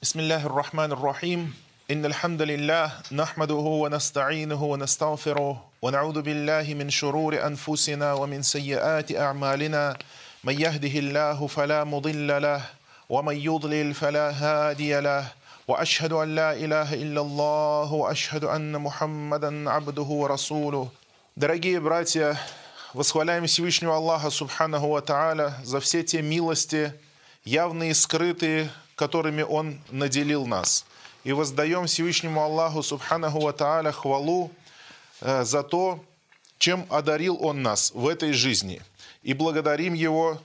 بسم الله الرحمن الرحيم إن الحمد لله نحمده ونستعينه ونستغفره ونعوذ بالله من شرور أنفسنا ومن سيئات أعمالنا من يهده الله فلا مضل له ومن يضلل فلا هادي له وأشهد أن لا إله إلا الله وأشهد أن محمدا عبده ورسوله Дорогие братья, восхваляем Всевышнего Аллаха Субханаху Ва Тааля за все те милости, явные и скрытые, которыми Он наделил нас. И воздаем Всевышнему Аллаху Субханаху Ва Тааля хвалу э, за то, чем одарил Он нас в этой жизни. И благодарим Его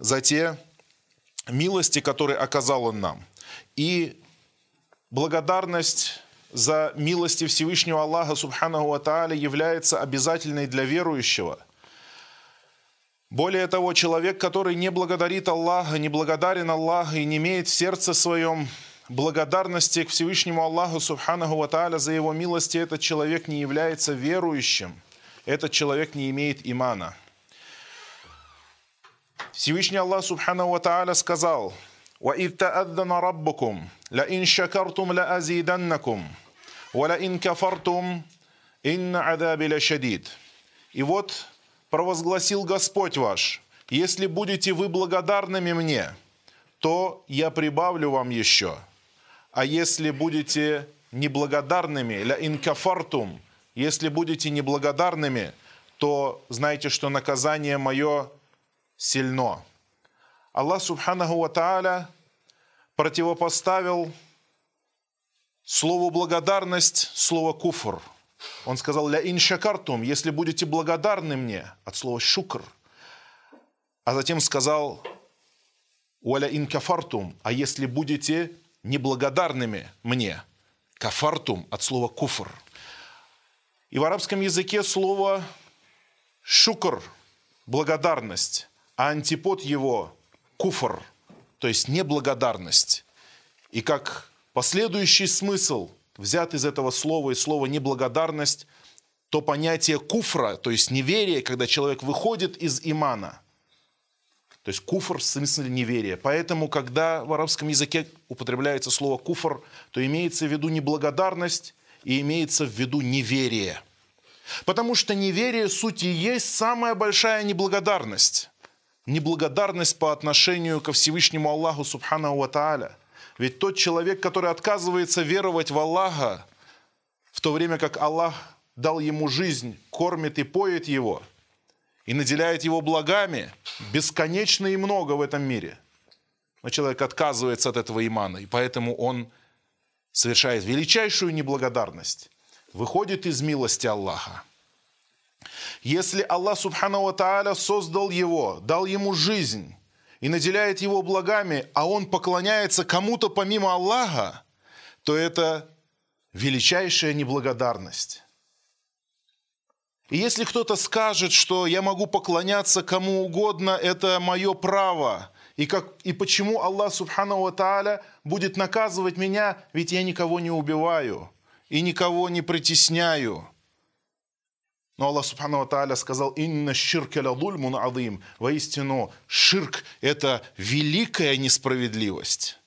за те милости, которые оказал Он нам. И благодарность за милости Всевышнего Аллаха Субханаху Ва Тааля является обязательной для верующего. Более того, человек, который не благодарит Аллаха, не благодарен Аллаху и не имеет в сердце своем благодарности к Всевышнему Аллаху Субханаху Ва Тааля за его милости, этот человек не является верующим, этот человек не имеет имана. Всевышний Аллах Субханаху Ва Тааля сказал, وَإِذْ تَأَذَّنَ رَبُّكُمْ لَإِنْ شَكَرْتُمْ لَأَزِيدَنَّكُمْ وَلَإِنْ كَفَرْتُمْ إِنَّ عَذَابِ لَشَدِيدٌ И вот провозгласил Господь ваш, если будете вы благодарными мне, то я прибавлю вам еще. А если будете неблагодарными, ля инкафартум, если будете неблагодарными, то знайте, что наказание мое сильно. Аллах Субханаху Ва Тааля противопоставил слову благодарность слово куфр. Он сказал, ля ин шакартум, если будете благодарны мне, от слова шукр. А затем сказал, уаля ин кафартум, а если будете неблагодарными мне, кафартум, от слова куфр. И в арабском языке слово шукр, благодарность, а антипод его куфр, то есть неблагодарность. И как последующий смысл взят из этого слова, из слова неблагодарность, то понятие куфра, то есть неверие, когда человек выходит из имана. То есть куфр в смысле неверия. Поэтому, когда в арабском языке употребляется слово куфр, то имеется в виду неблагодарность и имеется в виду неверие. Потому что неверие суть и есть самая большая неблагодарность неблагодарность по отношению ко Всевышнему Аллаху Субханаху Ва Тааля. Ведь тот человек, который отказывается веровать в Аллаха, в то время как Аллах дал ему жизнь, кормит и поет его, и наделяет его благами, бесконечно и много в этом мире. Но человек отказывается от этого имана, и поэтому он совершает величайшую неблагодарность, выходит из милости Аллаха – если Аллах Субхану Тааля создал его, дал ему жизнь и наделяет его благами, а он поклоняется кому-то помимо Аллаха, то это величайшая неблагодарность. И если кто-то скажет, что я могу поклоняться кому угодно, это мое право, и, как, и почему Аллах Субхану Тааля будет наказывать меня, ведь я никого не убиваю и никого не притесняю – но Аллах Субхану Тааля сказал, «Инна ширк ладульмун адым». Воистину, ширк – это великая несправедливость.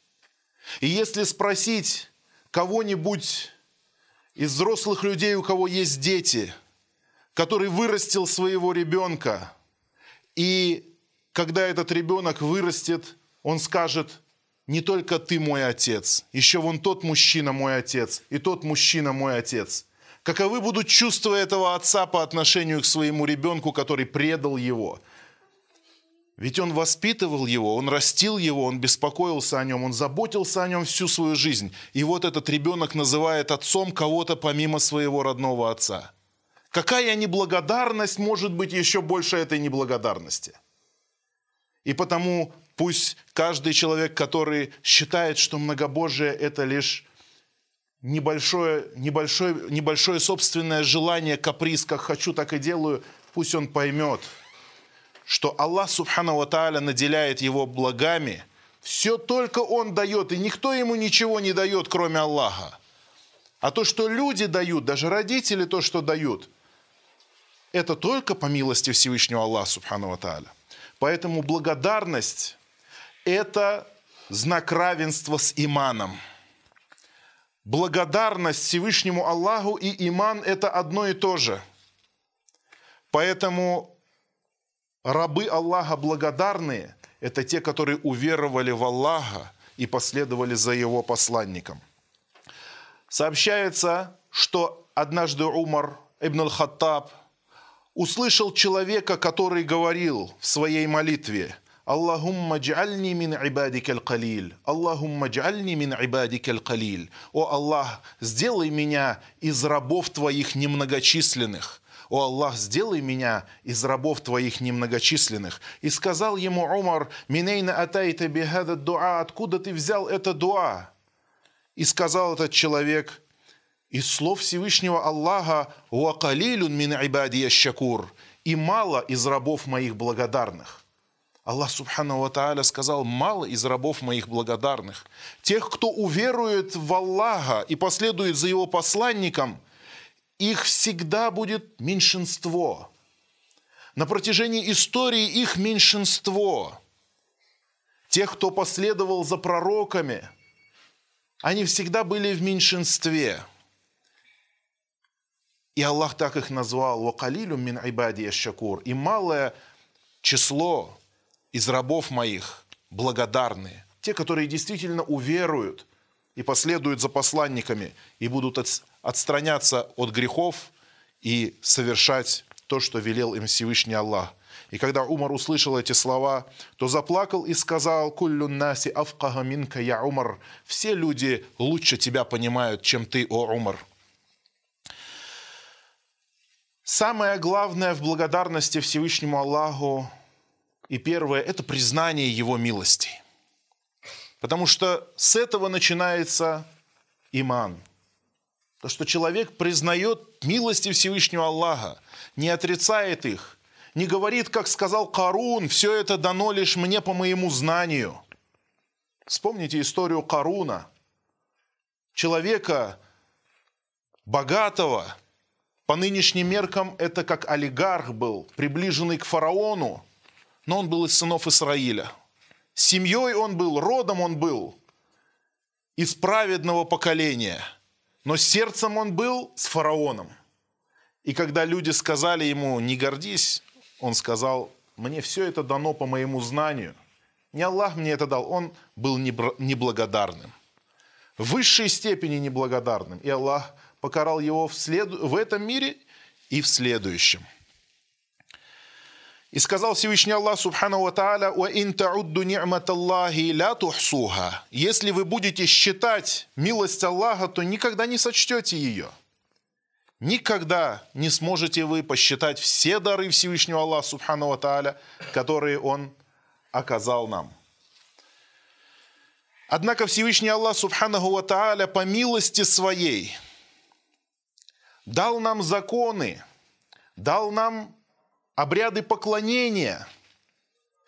И если спросить кого-нибудь из взрослых людей, у кого есть дети, который вырастил своего ребенка, и когда этот ребенок вырастет, он скажет, не только ты мой отец, еще вон тот мужчина мой отец, и тот мужчина мой отец – Каковы будут чувства этого отца по отношению к своему ребенку, который предал его? Ведь он воспитывал его, он растил его, он беспокоился о нем, он заботился о нем всю свою жизнь. И вот этот ребенок называет отцом кого-то помимо своего родного отца. Какая неблагодарность может быть еще больше этой неблагодарности? И потому пусть каждый человек, который считает, что многобожие – это лишь небольшое, небольшое, небольшое собственное желание, каприз, как хочу, так и делаю, пусть он поймет, что Аллах Субхану Тааля наделяет его благами, все только Он дает, и никто ему ничего не дает, кроме Аллаха. А то, что люди дают, даже родители то, что дают, это только по милости Всевышнего Аллаха Субхану Тааля. Поэтому благодарность – это знак равенства с иманом. Благодарность Всевышнему Аллаху и иман – это одно и то же. Поэтому рабы Аллаха благодарные – это те, которые уверовали в Аллаха и последовали за его посланником. Сообщается, что однажды Умар ибн аль-Хаттаб услышал человека, который говорил в своей молитве – Аллахумма джальни мин ибадика аль-калил. Аллахумма джальни мин ибадика аль-калил. О Аллах, сделай меня из рабов Твоих немногочисленных. «О Аллах, сделай меня из рабов Твоих немногочисленных». И сказал ему Умар, «Минейна атайта бихада дуа, откуда ты взял это дуа?» И сказал этот человек, из слов Всевышнего Аллаха, «Уакалилюн мин ибадия шакур» и мало из рабов моих благодарных. Аллах Субхану Ва Тааля сказал, мало из рабов моих благодарных. Тех, кто уверует в Аллаха и последует за его посланником, их всегда будет меньшинство. На протяжении истории их меньшинство. Тех, кто последовал за пророками, они всегда были в меньшинстве. И Аллах так их назвал «Вакалилю мин ибади шакур» и малое число из рабов моих благодарные, те, которые действительно уверуют и последуют за посланниками и будут отстраняться от грехов и совершать то, что велел им Всевышний Аллах. И когда Умар услышал эти слова, то заплакал и сказал, «Куллю наси авкага минка я Умар». Все люди лучше тебя понимают, чем ты, о Умар. Самое главное в благодарности Всевышнему Аллаху и первое – это признание Его милости. Потому что с этого начинается иман. То, что человек признает милости Всевышнего Аллаха, не отрицает их, не говорит, как сказал Карун, все это дано лишь мне по моему знанию. Вспомните историю Каруна, человека богатого, по нынешним меркам это как олигарх был, приближенный к фараону, но он был из сынов Израиля. Семьей он был, родом он был из праведного поколения, но сердцем он был с фараоном. И когда люди сказали ему, не гордись, он сказал, мне все это дано по моему знанию. Не Аллах мне это дал, он был неблагодарным. В высшей степени неблагодарным. И Аллах покарал его в, след... в этом мире и в следующем. И сказал Всевышний Аллах Субхану Ва Тааля, «Ва ин таудду ни'мат Аллахи ля тухсуха». Если вы будете считать милость Аллаха, то никогда не сочтете ее. Никогда не сможете вы посчитать все дары Всевышнего Аллаха Субхану Ва Тааля, которые Он оказал нам. Однако Всевышний Аллах Субханаху Ва Тааля по милости своей дал нам законы, дал нам обряды поклонения.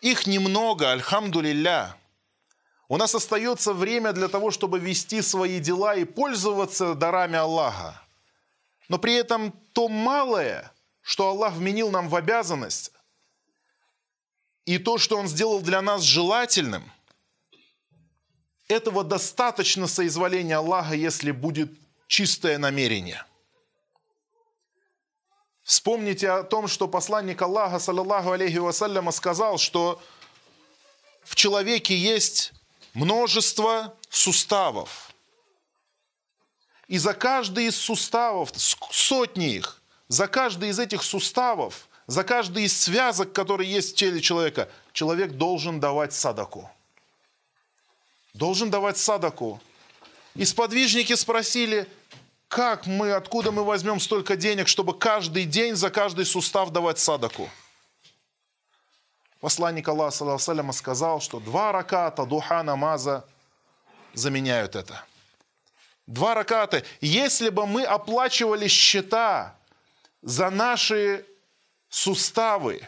Их немного, альхамдулилля. У нас остается время для того, чтобы вести свои дела и пользоваться дарами Аллаха. Но при этом то малое, что Аллах вменил нам в обязанность, и то, что Он сделал для нас желательным, этого достаточно соизволения Аллаха, если будет чистое намерение. Вспомните о том, что посланник Аллаха, саллаллаху алейхи вассаляма, сказал, что в человеке есть множество суставов. И за каждый из суставов, сотни их, за каждый из этих суставов, за каждый из связок, которые есть в теле человека, человек должен давать садаку. Должен давать садаку. И сподвижники спросили, как мы, откуда мы возьмем столько денег, чтобы каждый день за каждый сустав давать садаку? Посланник Аллаха саллаху сказал, что два раката духа намаза заменяют это. Два раката. Если бы мы оплачивали счета за наши суставы,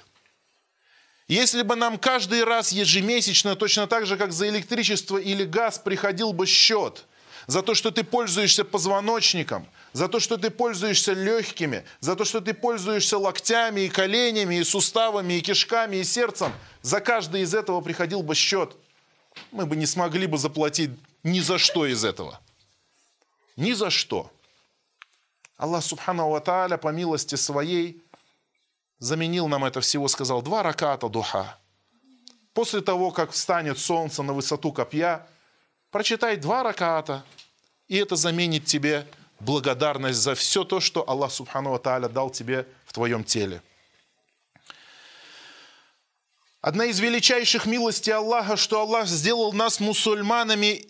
если бы нам каждый раз ежемесячно, точно так же, как за электричество или газ, приходил бы счет – за то, что ты пользуешься позвоночником, за то, что ты пользуешься легкими, за то, что ты пользуешься локтями и коленями, и суставами, и кишками, и сердцем. За каждый из этого приходил бы счет. мы бы не смогли бы заплатить ни за что из этого. Ни за что. Аллах Субхану Ва Тааля по милости своей заменил нам это всего, сказал, два раката духа. После того, как встанет солнце на высоту копья, прочитай два раката, и это заменит тебе благодарность за все то, что Аллах Субхану Тааля дал тебе в твоем теле. Одна из величайших милостей Аллаха, что Аллах сделал нас мусульманами,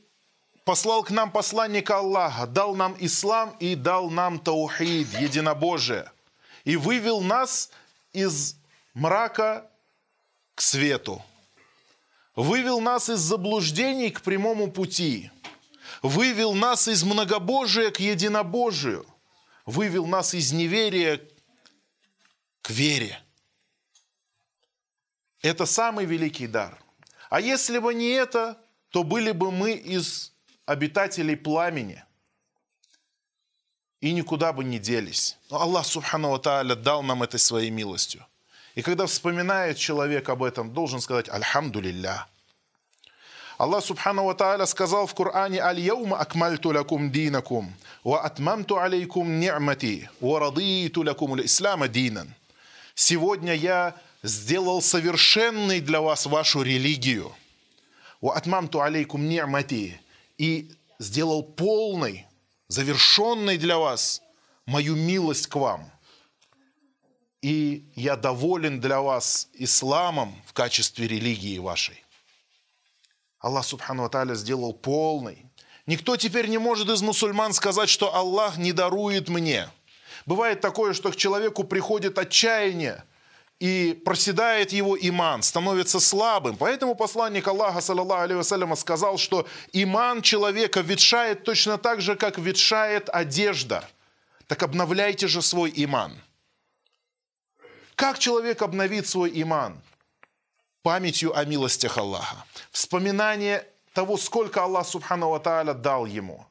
послал к нам посланника Аллаха, дал нам ислам и дал нам таухид, единобожие, и вывел нас из мрака к свету, вывел нас из заблуждений к прямому пути, вывел нас из многобожия к единобожию, вывел нас из неверия к вере – это самый великий дар. А если бы не это, то были бы мы из обитателей пламени и никуда бы не делись. Но Аллах Субхану Тааля дал нам это своей милостью. И когда вспоминает человек об этом, должен сказать «Альхамду лилля». Аллах Субхану Ва Тааля сказал в Коране «Аль-яума акмальту лакум динакум, ва атмамту алейкум ни'мати, ва радиту лакум ислама динан». Сегодня я сделал совершенной для вас вашу религию. Атмамту алейкум ни'мати. И сделал полной, завершенной для вас мою милость к вам. И я доволен для вас исламом в качестве религии вашей. Аллах Субхану Аталя сделал полный. Никто теперь не может из мусульман сказать, что Аллах не дарует мне. Бывает такое, что к человеку приходит отчаяние – и проседает его иман, становится слабым. Поэтому посланник Аллаха, саллаллаху алейhi сказал, что иман человека ветшает точно так же, как ветшает одежда. Так обновляйте же свой иман. Как человек обновит свой иман? Памятью о милостях Аллаха. Вспоминание того, сколько Аллах Субхану Тааля дал ему.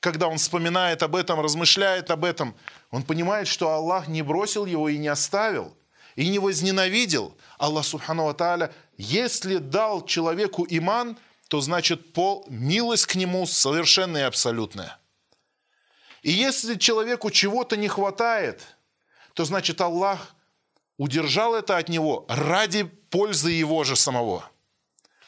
Когда он вспоминает об этом, размышляет об этом, он понимает, что Аллах не бросил его и не оставил – и не возненавидел, Аллах Субхану Тааля, если дал человеку иман, то значит пол, милость к нему совершенная и абсолютная. И если человеку чего-то не хватает, то значит Аллах удержал это от него ради пользы его же самого.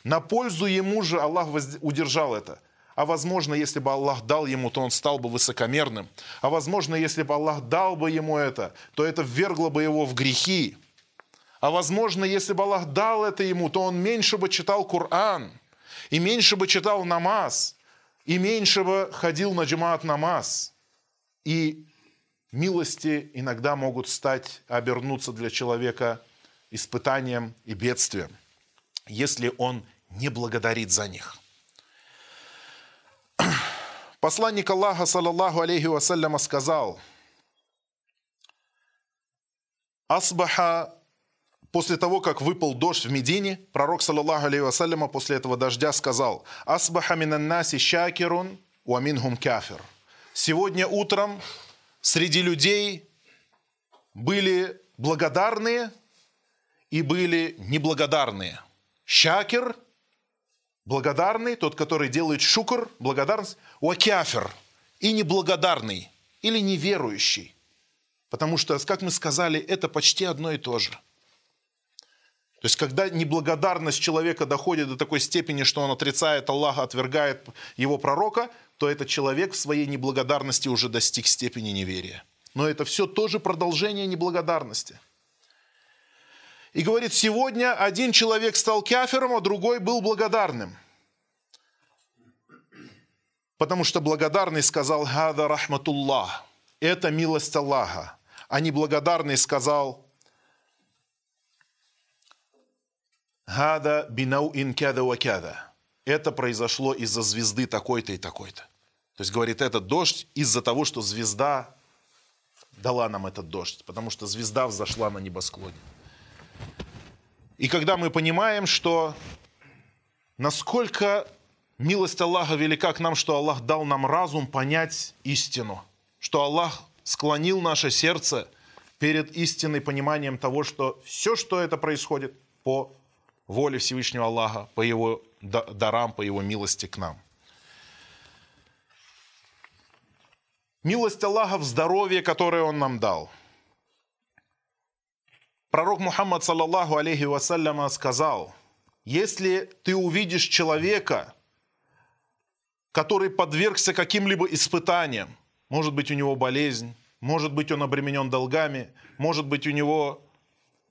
На пользу ему же Аллах удержал это. А возможно, если бы Аллах дал ему, то он стал бы высокомерным. А возможно, если бы Аллах дал бы ему это, то это ввергло бы его в грехи. А возможно, если бы Аллах дал это ему, то он меньше бы читал Коран, и меньше бы читал намаз, и меньше бы ходил на джамаат намаз. И милости иногда могут стать, обернуться для человека испытанием и бедствием, если он не благодарит за них – Посланник Аллаха, саллаллаху алейхи вассаляма, сказал, Асбаха, после того, как выпал дождь в Медине, пророк, саллаллаху алейхи вассаляма, после этого дождя сказал, Асбаха минаннаси шакирун, уаминхум кафир. Сегодня утром среди людей были благодарные и были неблагодарные. Шакир Благодарный, тот, который делает шукр, благодарность, уакяфер, и неблагодарный, или неверующий. Потому что, как мы сказали, это почти одно и то же. То есть, когда неблагодарность человека доходит до такой степени, что он отрицает Аллаха, отвергает его пророка, то этот человек в своей неблагодарности уже достиг степени неверия. Но это все тоже продолжение неблагодарности. И говорит, сегодня один человек стал кафером, а другой был благодарным. Потому что благодарный сказал «Хада рахматуллах» – это милость Аллаха. А неблагодарный сказал «Хада бинау ин кяда ва кяда» – это произошло из-за звезды такой-то и такой-то. То есть, говорит, этот дождь из-за того, что звезда дала нам этот дождь, потому что звезда взошла на небосклоне. И когда мы понимаем, что насколько милость Аллаха велика к нам, что Аллах дал нам разум понять истину, что Аллах склонил наше сердце перед истинным пониманием того, что все, что это происходит по воле Всевышнего Аллаха, по Его дарам, по Его милости к нам. Милость Аллаха в здоровье, которое Он нам дал. Пророк Мухаммад, саллаллаху алейхи вассаляма, сказал, если ты увидишь человека, который подвергся каким-либо испытаниям, может быть, у него болезнь, может быть, он обременен долгами, может быть, у него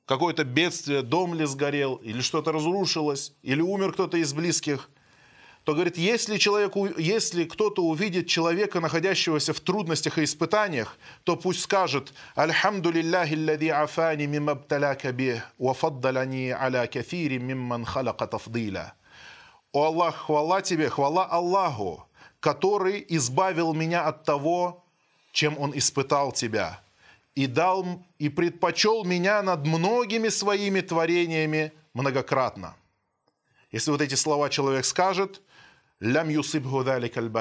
какое-то бедствие, дом ли сгорел, или что-то разрушилось, или умер кто-то из близких, то говорит, если, человеку, если кто-то увидит человека, находящегося в трудностях и испытаниях, то пусть скажет «Альхамду лилляхи лади афани мимма бталяка бих, ва аля кафири мимман халака тафдиля». «О Аллах, хвала тебе, хвала Аллаху, который избавил меня от того, чем Он испытал тебя, и дал и предпочел меня над многими своими творениями многократно». Если вот эти слова человек скажет – лям юсибху даликаль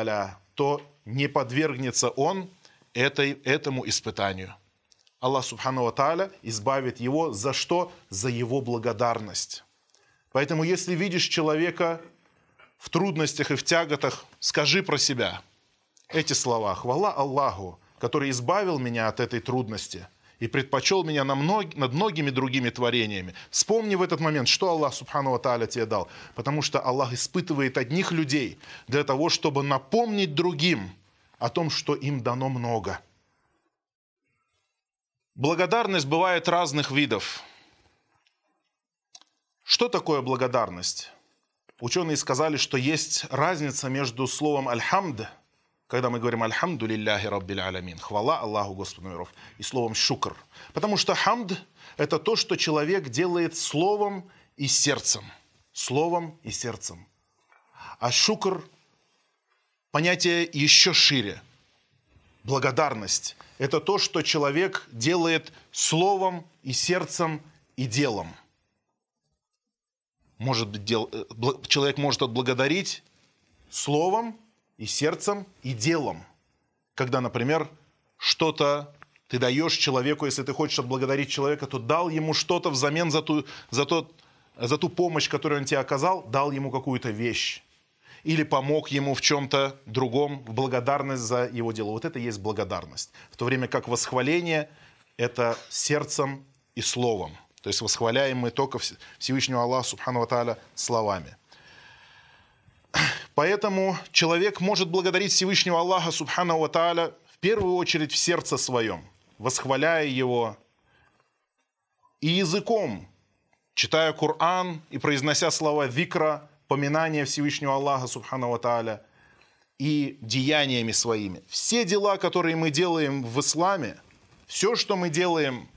то не подвергнется он этой, этому испытанию. Аллах Субхану Тааля избавит его за что? За его благодарность. Поэтому, если видишь человека в трудностях и в тяготах, скажи про себя эти слова. Хвала Аллаху, который избавил меня от этой трудности – и предпочел меня на мног, над многими другими творениями. Вспомни в этот момент, что Аллах Субхану Тааля тебе дал. Потому что Аллах испытывает одних людей для того, чтобы напомнить другим о том, что им дано много. Благодарность бывает разных видов. Что такое благодарность? Ученые сказали, что есть разница между словом «альхамд» когда мы говорим «Альхамду лилляхи раббил алямин», хвала Аллаху Господу миров, и словом «шукр». Потому что хамд – это то, что человек делает словом и сердцем. Словом и сердцем. А шукр – понятие еще шире. Благодарность – это то, что человек делает словом и сердцем и делом. Может быть, дел... Э, человек может отблагодарить словом и сердцем, и делом. Когда, например, что-то ты даешь человеку, если ты хочешь отблагодарить человека, то дал ему что-то взамен за ту, за, тот, за ту помощь, которую он тебе оказал, дал ему какую-то вещь. Или помог ему в чем-то другом, в благодарность за его дело. Вот это и есть благодарность. В то время как восхваление – это сердцем и словом. То есть восхваляем мы только Всевышнего Аллаха, Субхану Тааля, словами – Поэтому человек может благодарить Всевышнего Аллаха, Субхану Ва в первую очередь в сердце своем, восхваляя Его и языком, читая Коран и произнося слова викра, поминания Всевышнего Аллаха, Субхану Ва и деяниями своими. Все дела, которые мы делаем в исламе, все, что мы делаем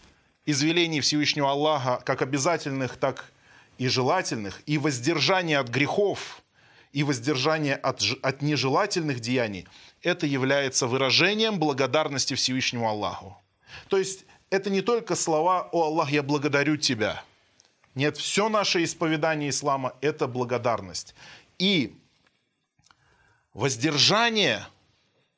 из велений Всевышнего Аллаха, как обязательных, так и желательных, и воздержание от грехов – и воздержание от, от нежелательных деяний, это является выражением благодарности Всевышнему Аллаху. То есть это не только слова «О Аллах, я благодарю Тебя». Нет, все наше исповедание ислама – это благодарность. И воздержание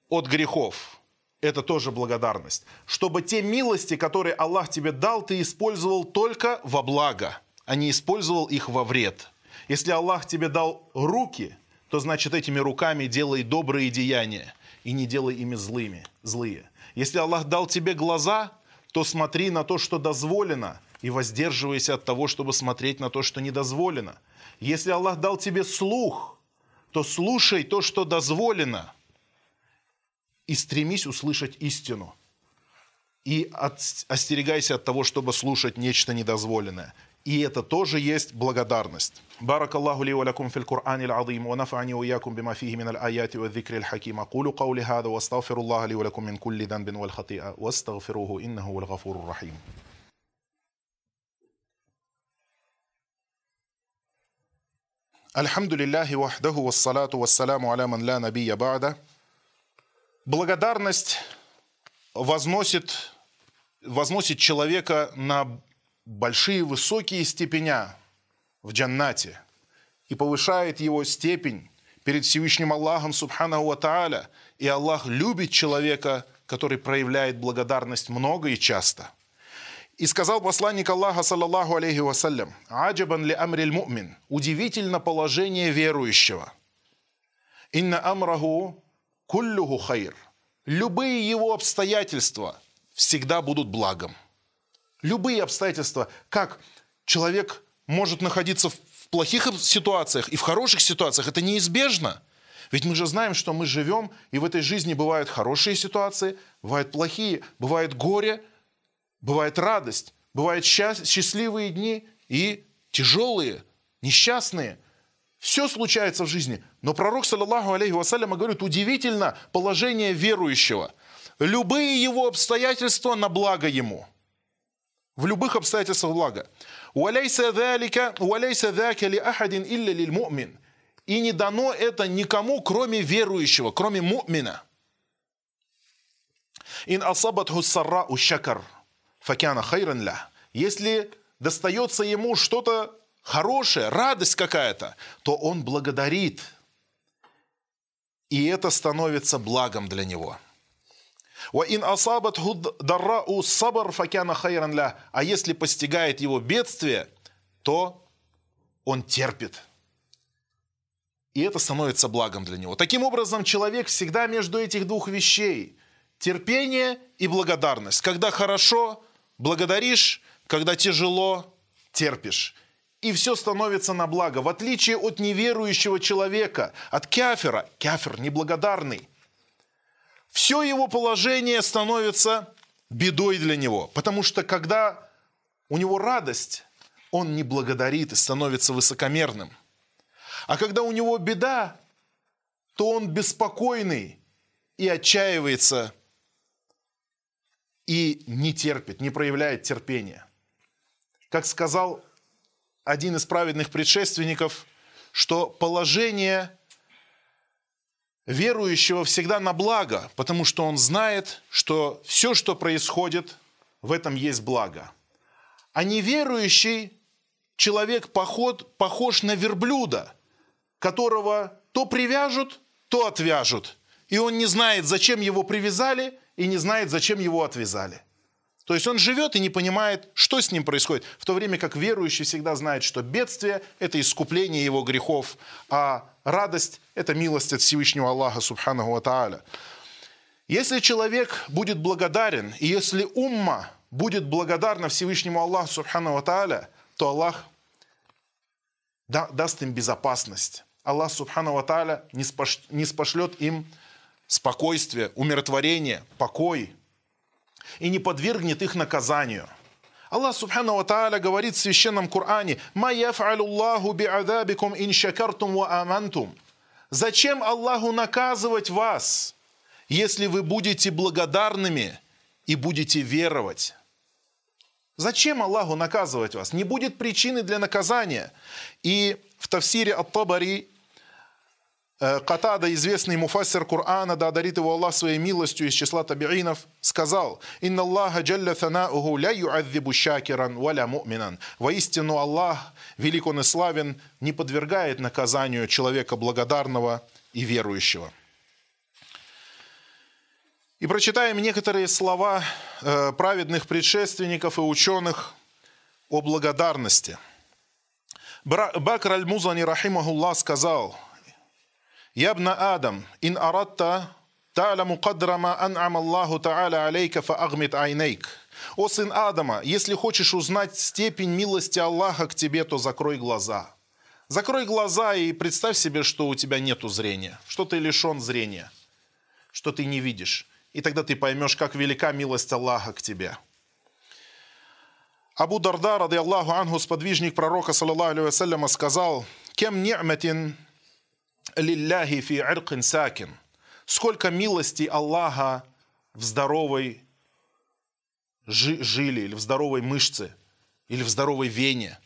от грехов – это тоже благодарность. Чтобы те милости, которые Аллах тебе дал, ты использовал только во благо, а не использовал их во вред – если Аллах тебе дал руки, то значит этими руками делай добрые деяния и не делай ими злыми, злые. Если Аллах дал тебе глаза, то смотри на то, что дозволено, и воздерживайся от того, чтобы смотреть на то, что не дозволено. Если Аллах дал тебе слух, то слушай то, что дозволено, и стремись услышать истину. И остерегайся от того, чтобы слушать нечто недозволенное. И это тоже есть благодарность. بارك الله لي ولكم في القرآن العظيم ونفعني وإياكم بما فيه من الآيات والذكر الحكيم أقول قولي هذا واستغفر الله لي ولكم من كل ذنب والخطيئة واستغفروه إنه هو الغفور الرحيم الحمد لله وحده والصلاة والسلام على من لا نبي بعده Благодарность возносит, возносит человека на большие высокие степеня в джаннате и повышает его степень перед Всевышним Аллахом Субханаху Ва. И Аллах любит человека, который проявляет благодарность много и часто. И сказал посланник Аллаха, саллаллаху алейхи вассалям, «Аджабан ли амриль му'мин» – удивительно положение верующего. «Инна амраху куллюху хайр» – любые его обстоятельства всегда будут благом. Любые обстоятельства, как человек может находиться в плохих ситуациях и в хороших ситуациях, это неизбежно. Ведь мы же знаем, что мы живем, и в этой жизни бывают хорошие ситуации, бывают плохие, бывает горе, Бывает радость, бывают счастливые дни и тяжелые, несчастные. Все случается в жизни. Но пророк, саллаллаху алейхи вассаляма, говорит, удивительно положение верующего. Любые его обстоятельства на благо ему. В любых обстоятельствах благо. И не дано это никому, кроме верующего, кроме мумина. Ин асабатху сарра шакар – факяна хайран ля. Если достается ему что-то хорошее, радость какая-то, то он благодарит. И это становится благом для него. Ин асабат даррау сабар факяна хайран. А если постигает его бедствие, то он терпит. И это становится благом для него. Таким образом, человек всегда между этих двух вещей – терпение и благодарность. Когда хорошо, Благодаришь, когда тяжело, терпишь. И все становится на благо. В отличие от неверующего человека, от кафера, кафер неблагодарный, все его положение становится бедой для него. Потому что когда у него радость, он не благодарит и становится высокомерным. А когда у него беда, то он беспокойный и отчаивается и не терпит, не проявляет терпения. Как сказал один из праведных предшественников, что положение верующего всегда на благо, потому что он знает, что все, что происходит, в этом есть благо. А неверующий человек поход, похож на верблюда, которого то привяжут, то отвяжут. И он не знает, зачем его привязали и не знает, зачем его отвязали. То есть он живет и не понимает, что с ним происходит, в то время как верующий всегда знает, что бедствие – это искупление его грехов, а радость – это милость от Всевышнего Аллаха, субханаху ва тааля. Если человек будет благодарен, и если умма будет благодарна Всевышнему Аллаху, субханаху ва тааля, то Аллах даст им безопасность. Аллах, субхану ва тааля, не спошлет им спокойствие, умиротворение, покой и не подвергнет их наказанию. Аллах Субхану Ва Тааля говорит в Священном Коране «Ма яф'алуллаху би'адабикум ин шакартум ва амантум». Зачем Аллаху наказывать вас, если вы будете благодарными и будете веровать? Зачем Аллаху наказывать вас? Не будет причины для наказания. И в Тавсире Ат-Табари Катада, известный муфассир Корана, да одарит его Аллах своей милостью из числа табиинов, сказал, «Инна Аллаха джалля танауху ля ю'адзибу шакиран валя му'минан». Воистину Аллах, велик он и славен, не подвергает наказанию человека благодарного и верующего. И прочитаем некоторые слова э, праведных предшественников и ученых о благодарности. Бакр аль-Музани, рахимахуллах, сказал – Ябна Адам, ин аратта та'ламу кадра ма ан'ам Аллаху та'аля алейка фа'агмит айнейк. О сын Адама, если хочешь узнать степень милости Аллаха к тебе, то закрой глаза. Закрой глаза и представь себе, что у тебя нету зрения, что ты лишен зрения, что ты не видишь. И тогда ты поймешь, как велика милость Аллаха к тебе. Абу Дарда, рады Аллаху анху, сподвижник пророка, саллаллаху алейhi сказал, «Кем ни'матин лилляхи фи иркин сакин. Сколько милости Аллаха в здоровой жиле, или в здоровой мышце, или в здоровой вене.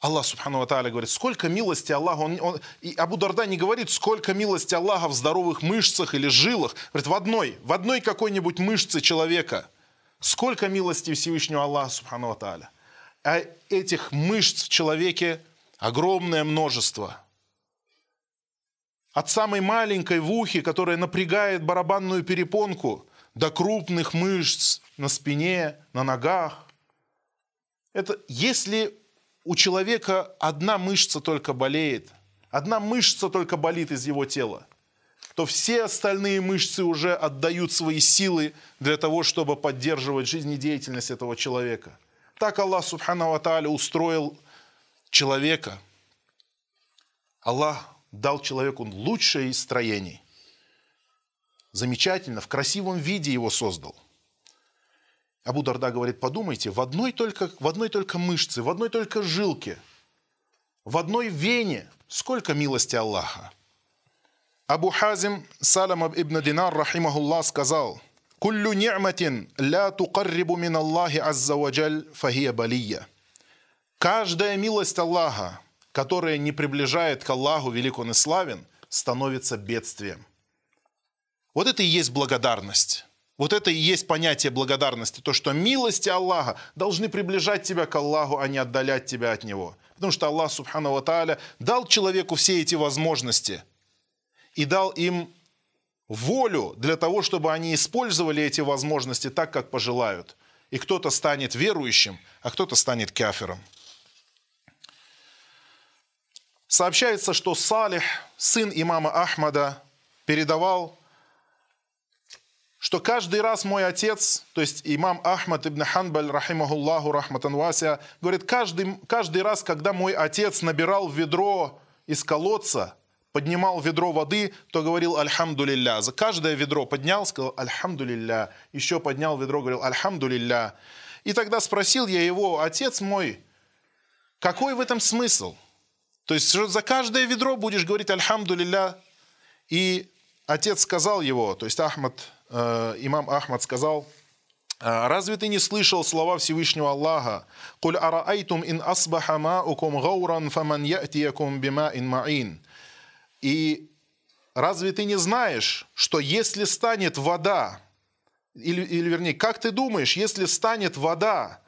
Аллах, Субхану Ва говорит, сколько милости Аллаха. Он, он, и Абу Дарда не говорит, сколько милости Аллаха в здоровых мышцах или жилах. Говорит, в одной, в одной какой-нибудь мышце человека. Сколько милости Всевышнего Аллаха, Субхану Ва А этих мышц в человеке огромное множество – от самой маленькой в ухе, которая напрягает барабанную перепонку, до крупных мышц на спине, на ногах. Это если у человека одна мышца только болеет, одна мышца только болит из его тела, то все остальные мышцы уже отдают свои силы для того, чтобы поддерживать жизнедеятельность этого человека. Так Аллах Субхану Ва устроил человека. Аллах дал человеку лучшее из строений. Замечательно, в красивом виде его создал. Абу Дарда говорит, подумайте, в одной, только, в одной только мышце, в одной только жилке, в одной вене сколько милости Аллаха. Абу Хазим Салам ибн Динар, рахимахуллах, сказал, «Куллю ни'матин ля тукаррибу мин Аллахи азза ваджаль фахия балия». Каждая милость Аллаха, которая не приближает к Аллаху, велик он и славен, становится бедствием. Вот это и есть благодарность. Вот это и есть понятие благодарности. То, что милости Аллаха должны приближать тебя к Аллаху, а не отдалять тебя от Него. Потому что Аллах, Субхану Ва Тааля, дал человеку все эти возможности и дал им волю для того, чтобы они использовали эти возможности так, как пожелают. И кто-то станет верующим, а кто-то станет кафером. Сообщается, что Салих, сын имама Ахмада, передавал что каждый раз мой отец, то есть имам Ахмад ибн Ханбаль, рахимахуллаху, рахматан вася, говорит, каждый, каждый раз, когда мой отец набирал ведро из колодца, поднимал ведро воды, то говорил «Альхамду лилля». За каждое ведро поднял, сказал «Альхамду лилля». Еще поднял ведро, говорил «Альхамду лилля». И тогда спросил я его, отец мой, какой в этом смысл? То есть за каждое ведро будешь говорить «Альхамду лилля». И отец сказал его, то есть Ахмад Э, имам Ахмад сказал, «А Разве ты не слышал слова Всевышнего Аллаха? «Куль араайтум ин асбаха маукум гауран фаман ятиякум бима ин маин». И разве ты не знаешь, что если станет вода, или, или вернее, как ты думаешь, если станет вода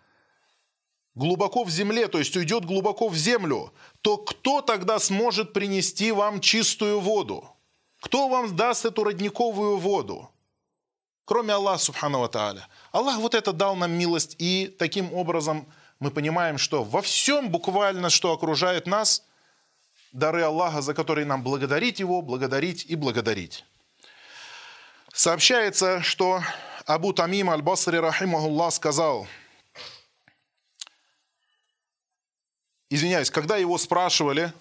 глубоко в земле, то есть уйдет глубоко в землю, то кто тогда сможет принести вам чистую воду? Кто вам даст эту родниковую воду? кроме Аллаха Субхану Тааля. Аллах вот это дал нам милость, и таким образом мы понимаем, что во всем буквально, что окружает нас, дары Аллаха, за которые нам благодарить Его, благодарить и благодарить. Сообщается, что Абу Тамим Аль-Басри, рахимахуллах, сказал, извиняюсь, когда его спрашивали,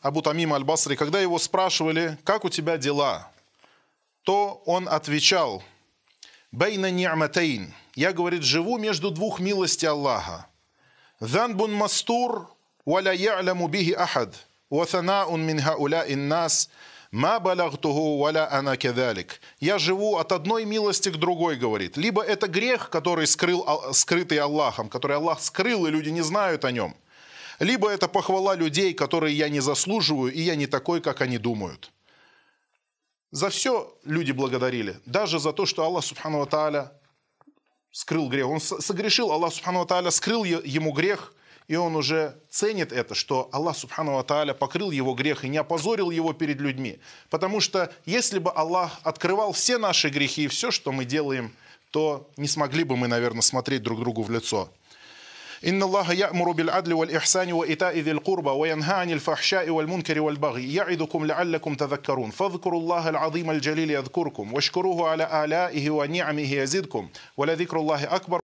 Абу Тамим Аль-Басри, когда его спрашивали, как у тебя дела, то он отвечал – Бейна ни'матейн. Я, говорит, живу между двух милостей Аллаха. Занбун мастур, валя я'ляму бихи ахад. Ватанаун мин хауля иннас. Ма балагтуху валя ана кедалик. Я живу от одной милости к другой, говорит. Либо это грех, который скрыл, скрытый Аллахом, который Аллах скрыл, и люди не знают о нем. Либо это похвала людей, которые я не заслуживаю, и я не такой, как они думают. За все люди благодарили. Даже за то, что Аллах Субхану Тааля скрыл грех. Он согрешил, Аллах Субхану Тааля скрыл ему грех, и он уже ценит это, что Аллах Субхану Тааля покрыл его грех и не опозорил его перед людьми. Потому что если бы Аллах открывал все наши грехи и все, что мы делаем, то не смогли бы мы, наверное, смотреть друг другу в лицо. إن الله يأمر بالعدل والإحسان وإيتاء ذي القربى وينهى عن الفحشاء والمنكر والبغي يعظكم لعلكم تذكرون. فاذكروا الله العظيم الجليل يذكركم واشكروه على آلائه ونعمه يزدكم. ولذكر الله أكبر.